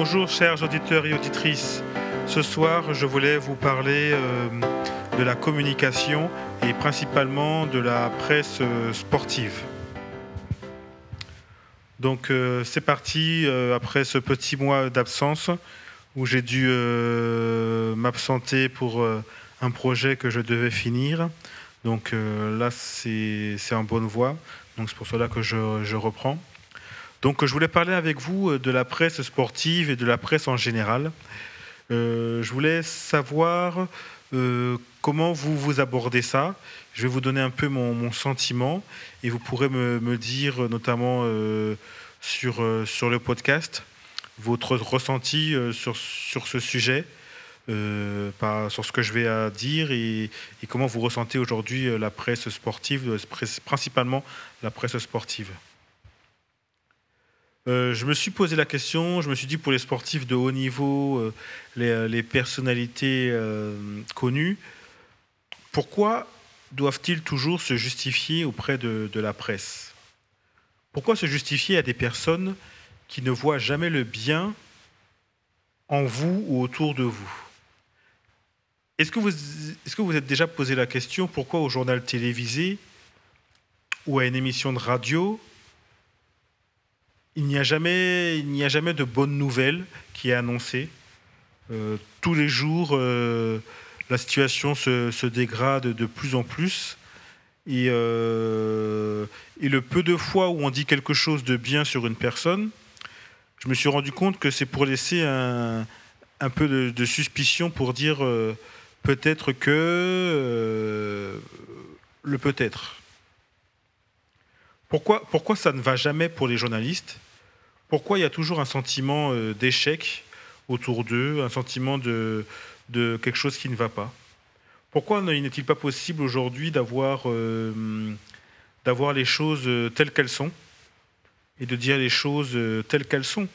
Bonjour chers auditeurs et auditrices. Ce soir, je voulais vous parler euh, de la communication et principalement de la presse euh, sportive. Donc euh, c'est parti après ce petit mois d'absence où j'ai dû m'absenter pour un projet que je devais finir. Donc là c'est en bonne voie. Donc c'est pour cela que je reprends. Donc je voulais parler avec vous euh, de la presse sportive et de la presse en général. Euh, je voulais savoir euh, comment vous vous abordez ça. Je vais vous donner un peu mon, sentiment et vous pourrez me, dire notamment sur, le podcast votre ressenti sur, sur ce sujet, sur ce que je vais dire et, et comment vous ressentez aujourd'hui la presse sportive, principalement la presse sportive. Euh, je me suis posé la question, je me suis dit pour les sportifs de haut niveau, euh, euh, les, personnalités connues, pourquoi doivent-ils toujours se justifier auprès de, la presse? Pourquoi se justifier à des personnes qui ne voient jamais le bien en vous ou autour de vous? Est-ce que vous est-ce que vous êtes déjà posé la question pourquoi au journal télévisé ou à une émission de radio il n'y a jamais, il n'y a jamais de bonne nouvelle qui est annoncée. Euh, tous les jours, euh, la situation se, dégrade de plus en plus. Euh, et, le peu de fois où on dit quelque chose de bien sur une personne, je me suis rendu compte que c'est pour laisser un, peu de, suspicion pour dire peut-être que le peut-être. Pourquoi, pourquoi ça ne va jamais pour les journalistes? Pourquoi il y a toujours un sentiment euh, d'échec autour d'eux, un sentiment de, quelque chose qui ne va pas? Pourquoi n'est-il pas possible aujourd'hui d'avoir euh, les choses euh, telles qu'elles sont et de dire les choses telles qu'elles sont,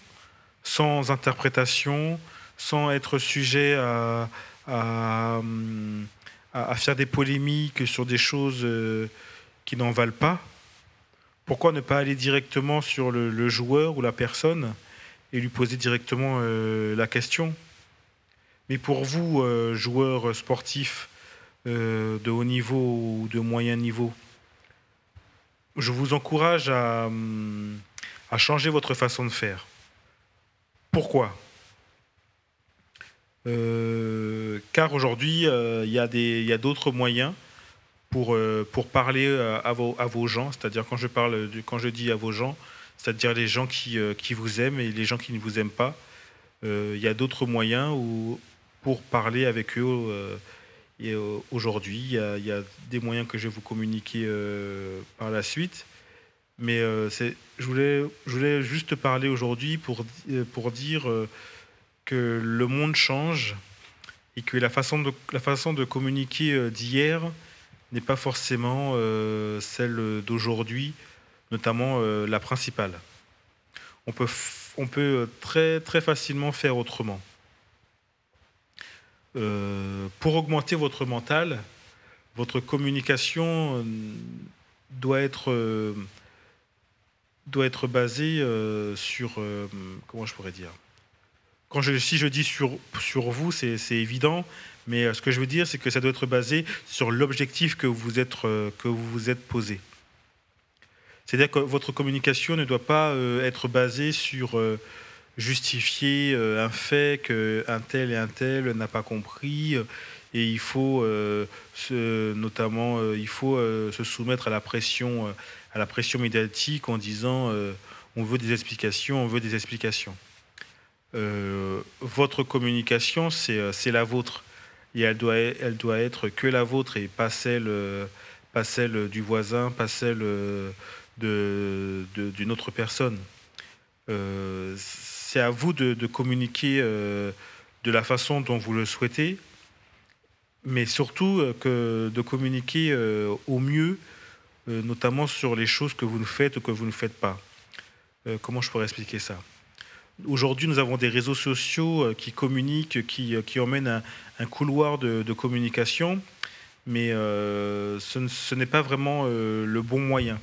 sans interprétation, sans être sujet à, à faire des polémiques sur des choses qui n'en valent pas? Pourquoi ne pas aller directement sur le, joueur ou la personne et lui poser directement euh, la question? Mais pour vous, euh, joueurs sportifs euh, de haut niveau ou de moyen niveau, je vous encourage à, changer votre façon de faire. Pourquoi? Car aujourd'hui, il y a d'autres moyens pour, euh, pour parler euh, à vos, à vos gens. C'est-à-dire, quand je, parle, quand je dis à vos gens, c'est-à-dire les gens qui, euh, qui vous aiment et les gens qui ne vous aiment pas, il y a d'autres moyens pour parler avec eux. et aujourd'hui, il y, a des moyens que je vais vous communiquer par la suite. Mais je, voulais, je voulais juste parler aujourd'hui pour, pour dire que le monde change et que la façon la façon de communiquer d'hier n'est pas forcément euh, celle d'aujourd'hui, notamment euh, la principale. On peut, on peut très, très facilement faire autrement. Euh, pour augmenter votre mental, votre communication doit être, doit être basée sur... comment je pourrais dire? Quand je, Si je dis sur, sur vous, c'est évident, mais euh, ce que je veux dire, c'est que ça doit être basé sur l'objectif que vous êtes, euh, que vous vous êtes posé. C'est-à-dire que votre communication ne doit pas euh, être basée sur justifier un fait qu'un tel et un tel n'a pas compris et il faut notamment il faut se soumettre à la pression à la pression médiatique en disant on veut des explications on veut des explications votre communication c'est la vôtre et elle doit, être que la vôtre et pas celle, pas celle du voisin, pas celle d'une de, autre personne. Euh, c'est à vous de, communiquer euh, de la façon dont vous le souhaitez, mais surtout euh, que de communiquer au mieux, notamment sur les choses que vous ne faites ou que vous ne faites pas. comment je pourrais expliquer ça? Aujourd'hui, nous avons des réseaux sociaux euh, qui communiquent, qui, euh, qui emmènent un, couloir de, communication, mais euh, ce, n'est pas vraiment le bon moyen.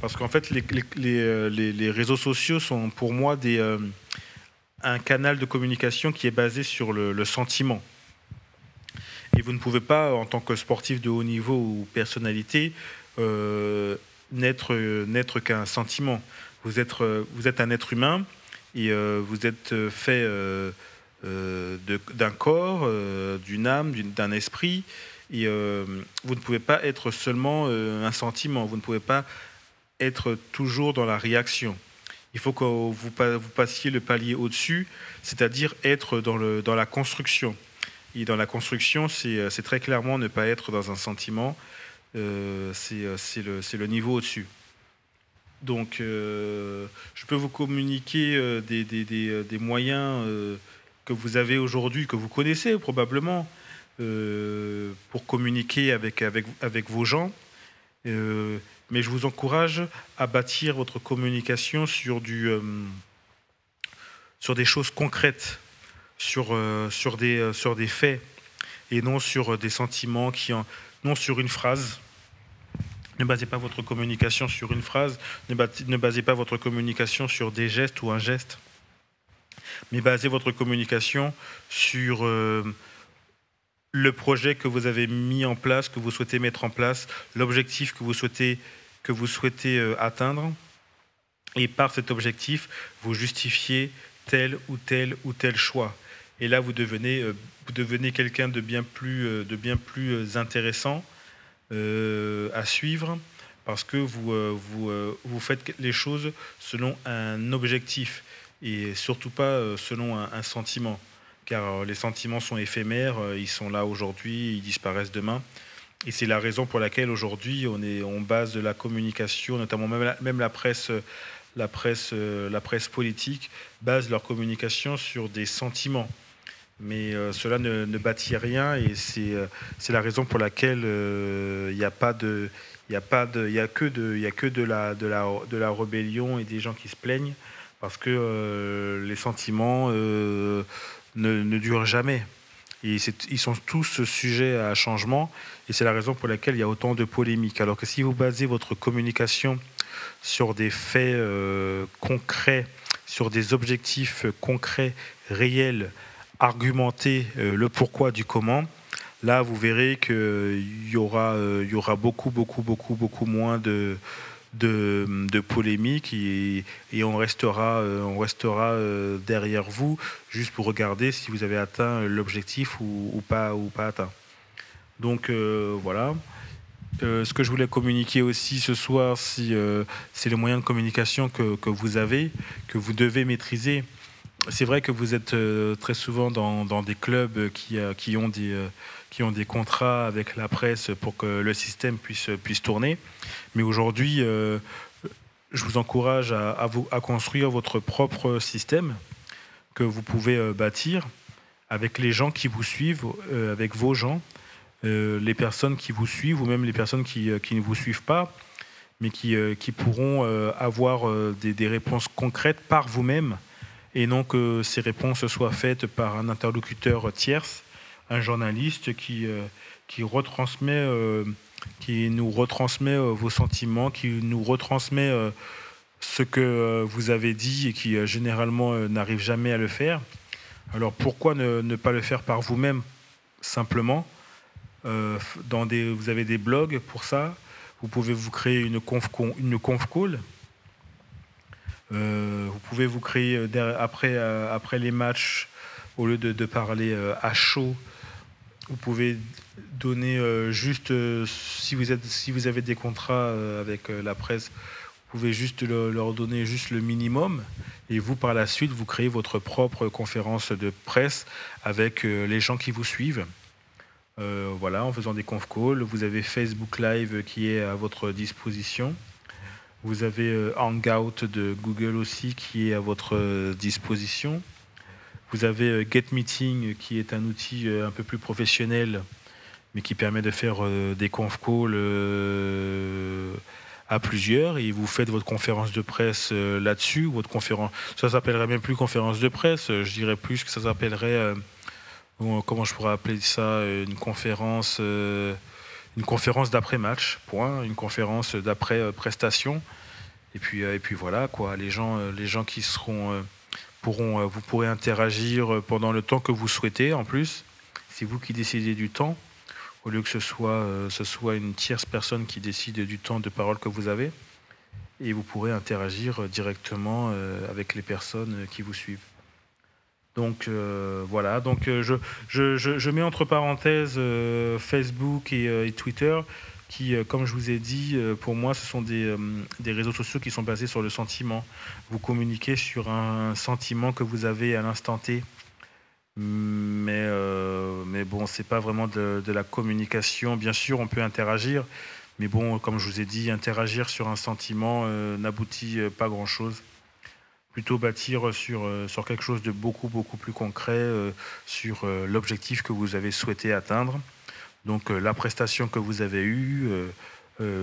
Parce qu'en fait, les, les, réseaux sociaux sont pour moi des, un canal de communication qui est basé sur le, sentiment. Et vous ne pouvez pas, en tant que sportif de haut niveau ou personnalité, euh, n'être qu'un sentiment. Vous êtes, vous êtes un être humain et euh, vous êtes fait euh, d'un corps, d'une âme, d'un esprit. Et vous ne pouvez pas être seulement un sentiment. Vous ne pouvez pas être toujours dans la réaction. Il faut que vous, passiez le palier au-dessus, c'est-à-dire être dans, la construction. Et dans la construction, c'est euh, très clairement ne pas être dans un sentiment, euh, euh c'est le, niveau au-dessus. Donc, euh, je peux vous communiquer des, des, des, des, moyens que vous avez aujourd'hui, que vous connaissez probablement, pour communiquer avec, avec, avec vos gens mais je vous encourage à bâtir votre communication sur, du, euh, sur des choses concrètes, sur, euh, sur, des, euh, sur des faits, et non sur des sentiments, qui en, non sur une phrase. Ne basez pas votre communication sur une phrase, ne basez, pas votre communication sur des gestes ou un geste, mais basez votre communication sur le projet que vous avez mis en place, que vous souhaitez mettre en place, l'objectif que vous souhaitez que vous souhaitez euh, atteindre. Et par cet objectif, vous justifiez tel ou tel ou tel choix. Et là, vous devenez, euh, quelqu'un euh, de bien plus intéressant à suivre parce que vous, vous, vous faites les choses selon un objectif et surtout pas selon un, un sentiment. Car les sentiments sont éphémères, ils sont là aujourd'hui, ils disparaissent demain. Et c'est la raison pour laquelle aujourd'hui on, est, on base de la communication, notamment même la, même la presse, la presse, la presse politique, base leur communication sur des sentiments. Mais euh, cela ne, ne, bâtit rien et c'est euh, la raison pour laquelle euh, il n'y a pas de, il a a que de, il a que de la, de la, de la rébellion et des gens qui se plaignent parce que les sentiments ne, ne durent jamais. Et ils sont tous sujets à changement. Et c'est la raison pour laquelle il y a autant de polémiques. Alors que si vous basez votre communication sur des faits euh, concrets, sur des objectifs concrets, réels, argumentés, euh, le pourquoi du comment, là, vous verrez qu'il y, aura, euh, y aura beaucoup, beaucoup, beaucoup, beaucoup moins de, de, de polémiques et, on restera, on restera derrière vous juste pour regarder si vous avez atteint l'objectif ou, pas, ou pas atteint. Donc euh, voilà. Euh, ce que je voulais communiquer aussi ce soir, si, euh, c'est les moyens de communication que, vous avez, que vous devez maîtriser. C'est vrai que vous êtes très souvent dans, des clubs ont des, qui ont des contrats avec la presse pour que le système puisse, tourner. Mais aujourd'hui, je vous encourage à, construire votre propre système que vous pouvez bâtir avec les gens qui vous suivent, avec vos gens, euh, les personnes qui vous suivent ou même les personnes qui, euh, ne vous suivent pas, mais qui, euh, qui pourront avoir des, des, réponses concrètes par vous-même et non que ces réponses soient faites par un interlocuteur tierce, un journaliste qui, qui, retransmet, qui nous retransmet vos sentiments, qui nous retransmet ce que vous avez dit et qui généralement n'arrive jamais à le faire. Alors pourquoi ne, pas le faire par vous-même simplement euh, dans des, vous avez des blogs pour ça. Vous pouvez vous créer une conf call. Euh, vous pouvez vous créer euh, après, après les matchs, au lieu de, parler à chaud, vous pouvez donner juste, si, vous êtes, si vous avez des contrats avec la presse, vous pouvez juste leur donner juste le minimum et vous par la suite vous créez votre propre conférence de presse avec les gens qui vous suivent. Euh, voilà, en faisant des conf calls. Vous avez Facebook Live qui est à votre disposition. Vous avez euh, Hangout de Google aussi qui est à votre euh, disposition. Vous avez Get Meeting qui est un outil un peu plus professionnel mais qui permet de faire des conf calls à plusieurs et vous faites votre conférence de presse là-dessus. Votre conférence, ça s'appellerait même plus conférence de presse, je dirais plus que ça s'appellerait comment je pourrais appeler ça, une conférence, euh, une conférence d'après-match, point, une conférence d'après-prestation. Et puis, euh, et puis voilà, quoi, les gens, euh, les gens qui seront pourront, vous pourrez interagir pendant le temps que vous souhaitez en plus. C'est vous qui décidez du temps, au lieu que ce soit, ce soit une tierce personne qui décide du temps de parole que vous avez. Et vous pourrez interagir directement avec les personnes qui vous suivent. Donc euh, voilà, donc euh, je, je, je, mets entre parenthèses euh, Facebook et, Twitter qui, comme je vous ai dit, pour moi, ce sont des, réseaux sociaux qui sont basés sur le sentiment. Vous communiquez sur un sentiment que vous avez à l'instant T. Mais, mais bon, c'est pas vraiment de, de, la communication. Bien sûr, on peut interagir, mais bon, comme je vous ai dit, interagir sur un sentiment n'aboutit pas grand-chose plutôt bâtir sur, euh, sur quelque chose de beaucoup, beaucoup plus concret, euh, sur euh, l'objectif que vous avez souhaité atteindre. Donc la prestation que vous avez eue,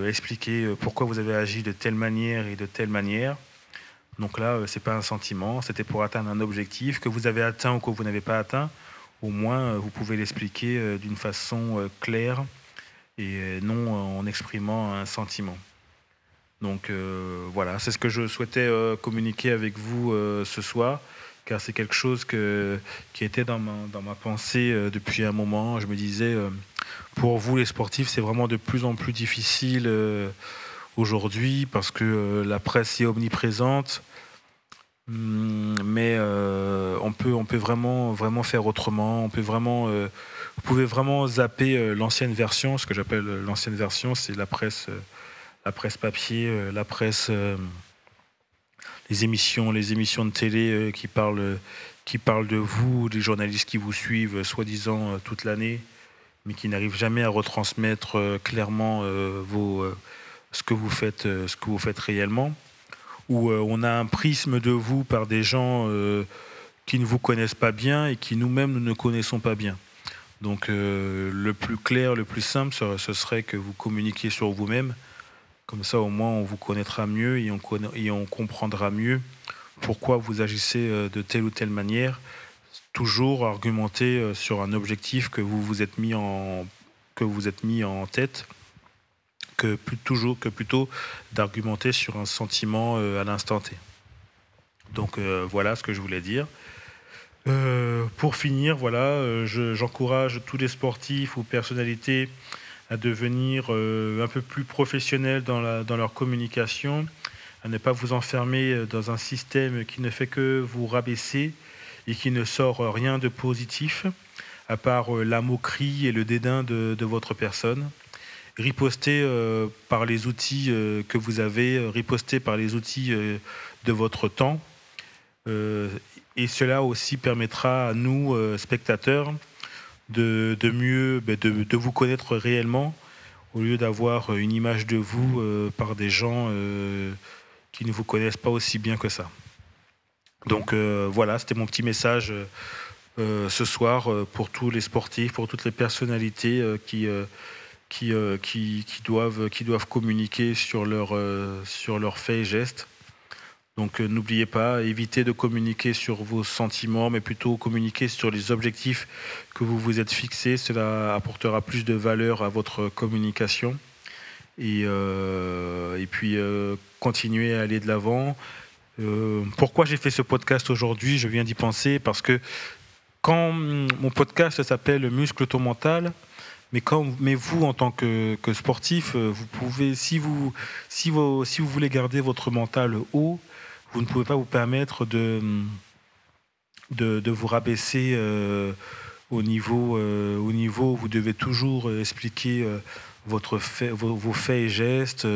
expliquer pourquoi vous avez agi de telle manière et de telle manière. Donc là, ce n'est pas un sentiment, c'était pour atteindre un objectif que vous avez atteint ou que vous n'avez pas atteint. Au moins, vous pouvez l'expliquer d'une façon claire et non en exprimant un sentiment. Donc euh, voilà, c'est ce que je souhaitais euh, communiquer avec vous euh, ce soir, car c'est quelque chose qui était dans ma, dans ma pensée depuis un moment. Je me disais, pour vous les sportifs, c'est vraiment de plus en plus difficile aujourd'hui parce que la presse est omniprésente. Hum, mais on peut, on peut vraiment, vraiment faire autrement. On peut vraiment, vous pouvez vraiment zapper l'ancienne version. Ce que j'appelle l'ancienne version, c'est la presse la presse papier, euh, la presse, euh, les émissions, les émissions de télé euh, qui parlent, qui parlent de vous, les journalistes qui vous suivent, soi-disant toute l'année, mais qui n'arrivent jamais à retransmettre clairement ce que vous faites, ce que vous faites réellement. Où on a un prisme de vous par des gens qui ne vous connaissent pas bien et qui nous-mêmes nous ne connaissons pas bien. Donc le plus clair, le plus simple, ce serait que vous communiquiez sur vous-même comme ça, au moins, on vous connaîtra mieux et on, comprendra mieux pourquoi vous agissez euh, de telle ou telle manière. Toujours argumenter euh, sur un objectif que vous vous êtes mis en, que vous êtes mis en tête, que, toujours, que plutôt d'argumenter sur un sentiment euh, à l'instant T. Donc voilà ce que je voulais dire. pour finir, voilà, j'encourage tous les sportifs ou personnalités à devenir euh, un peu plus professionnels dans, leur communication, à ne pas vous enfermer euh, dans un système qui ne fait que vous rabaisser et qui ne sort rien de positif, à part euh, la moquerie et le dédain de, de votre personne. Riposter par les outils que vous avez, riposter par les outils de votre temps. et cela aussi permettra à nous, spectateurs, de, mieux, ben, de, vous connaître réellement, au lieu d'avoir une image de vous euh, par des gens euh, qui ne vous connaissent pas aussi bien que ça. Donc euh, voilà, c'était mon petit message ce soir pour tous les sportifs, pour toutes les personnalités qui, doivent, communiquer sur leurs sur leurs faits et gestes. Donc euh, n'oubliez pas, évitez de communiquer sur vos sentiments, mais plutôt communiquer sur les objectifs que vous vous êtes fixés. Cela apportera plus de valeur à votre communication. Et, euh, et puis euh, continuez à aller de l'avant. pourquoi j'ai fait ce podcast aujourd'hui? Je viens d'y penser parce que quand mon podcast s'appelle Muscle ton mental, mais, mais vous, en tant que, que, sportif, vous pouvez, si vous, si, vous, si vous voulez garder votre mental haut, vous ne pouvez pas vous permettre de, de, vous rabaisser euh, au, niveau, euh, au niveau où vous devez toujours expliquer euh, votre vos, faits et gestes,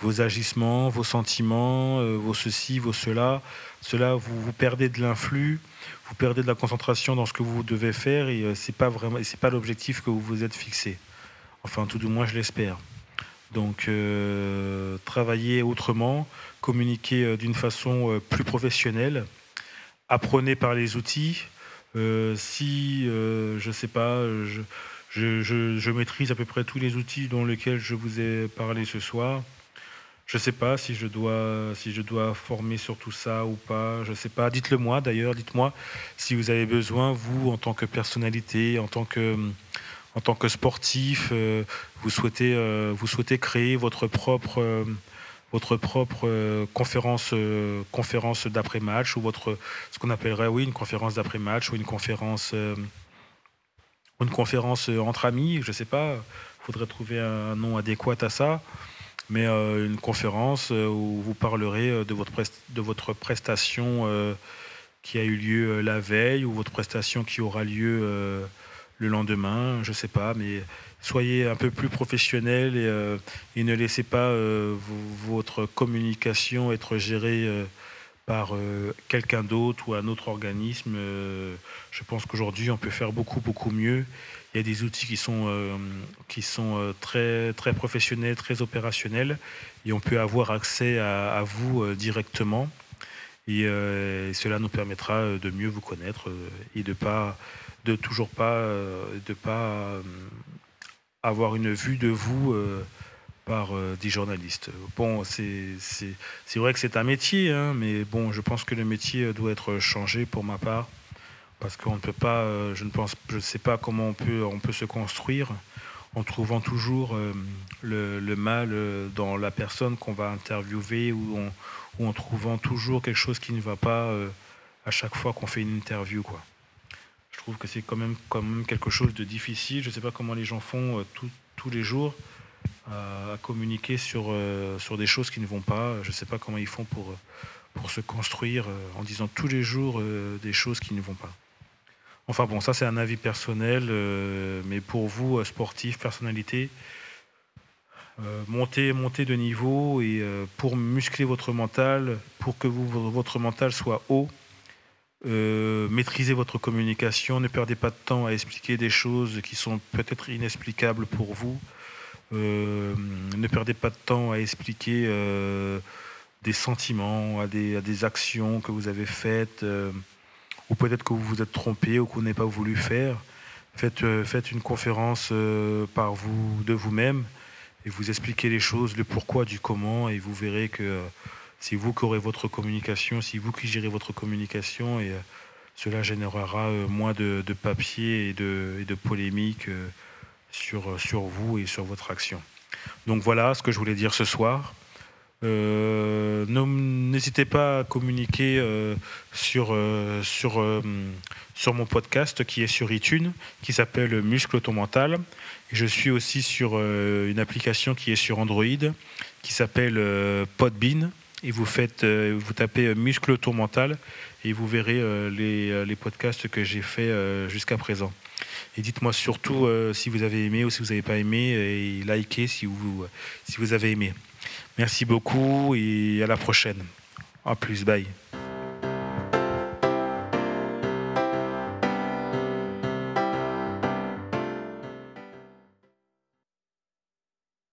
vos agissements, vos sentiments, vos ceci, vos cela. Cela, vous, vous perdez de l'influx, vous perdez de la concentration dans ce que vous devez faire et c'est pas vraiment, c'est pas l'objectif que vous vous êtes fixé. Enfin, tout du moins, je l'espère. Donc, euh, travailler autrement, communiquer euh, d'une façon euh, plus professionnelle, apprenez par les outils. si, je ne sais pas, je, maîtrise à peu près tous les outils dont lesquels je vous ai parlé ce soir. Je ne sais pas si je, dois, si je dois former sur tout ça ou pas. Je ne sais pas. Dites-le moi d'ailleurs. Dites-moi si vous avez besoin, vous, en tant que personnalité, en tant que en tant que sportif, euh, vous, souhaitez, euh, vous souhaitez créer votre propre, euh, votre propre conférence, conférence d'après-match ou votre, ce qu'on appellerait, oui, une conférence d'après-match ou une conférence, une conférence entre amis, je ne sais pas. Il faudrait trouver un nom adéquat à ça mais une conférence où vous parlerez de votre, de votre prestation qui a eu lieu la veille ou votre prestation qui aura lieu le lendemain, je ne sais pas, mais soyez un peu plus professionnel et, euh, ne laissez pas euh, votre communication être gérée euh, par quelqu'un d'autre ou un autre organisme. je pense qu'aujourd'hui, on peut faire beaucoup, beaucoup mieux. Il y a des outils qui sont, qui sont très, très professionnels, très opérationnels, et on peut avoir accès à, vous directement. Et, cela nous permettra de mieux vous connaître et de pas de toujours pas de pas avoir une vue de vous euh, par euh, des journalistes. Bon, c'est vrai que c'est un métier, hein, mais bon, je pense que le métier doit être changé pour ma part, parce qu'on ne peut pas, euh, je ne pense, je sais pas comment on peut, on peut se construire en trouvant toujours le, le, mal dans la personne qu'on va interviewer ou en, ou en, trouvant toujours quelque chose qui ne va pas à chaque fois qu'on fait une interview, quoi. Je trouve que c'est quand même, quand même quelque chose de difficile. Je ne sais pas comment les gens font euh, tous les jours à communiquer sur, euh, sur des choses qui ne vont pas. Je ne sais pas comment ils font pour, pour se construire euh, en disant tous les jours des choses qui ne vont pas. Enfin bon, ça c'est un avis personnel, mais pour vous, sportif, personnalité, montez, montez de niveau et pour muscler votre mental, pour que vous, votre mental soit haut, euh, maîtrisez votre communication, ne perdez pas de temps à expliquer des choses qui sont peut-être inexplicables pour vous. Euh, ne perdez pas de temps à expliquer euh, des sentiments, à des, actions que vous avez faites, ou peut-être que vous vous êtes trompé ou vous n'avez pas voulu faire. Faites, faites une conférence par vous, de vous-même et vous expliquez les choses, le pourquoi du comment, et vous verrez que c'est vous qui aurez votre communication, c'est vous qui gérez votre communication et euh, cela générera euh, moins de, papier et de, et de polémiques euh, sur, sur vous et sur votre action. Donc voilà ce que je voulais dire ce soir. N'hésitez pas à communiquer sur, sur, sur mon podcast qui est sur iTunes, qui s'appelle Muscle Automental. Et je suis aussi sur une application qui est sur Android, qui s'appelle Podbean et vous faites, euh, vous tapez euh, muscle tour mental et vous verrez euh, les, les, podcasts que j'ai fait jusqu'à présent. Et dites-moi surtout si vous avez aimé ou si vous n'avez pas aimé et likez si vous, si vous avez aimé. Merci beaucoup et à la prochaine. A plus, bye.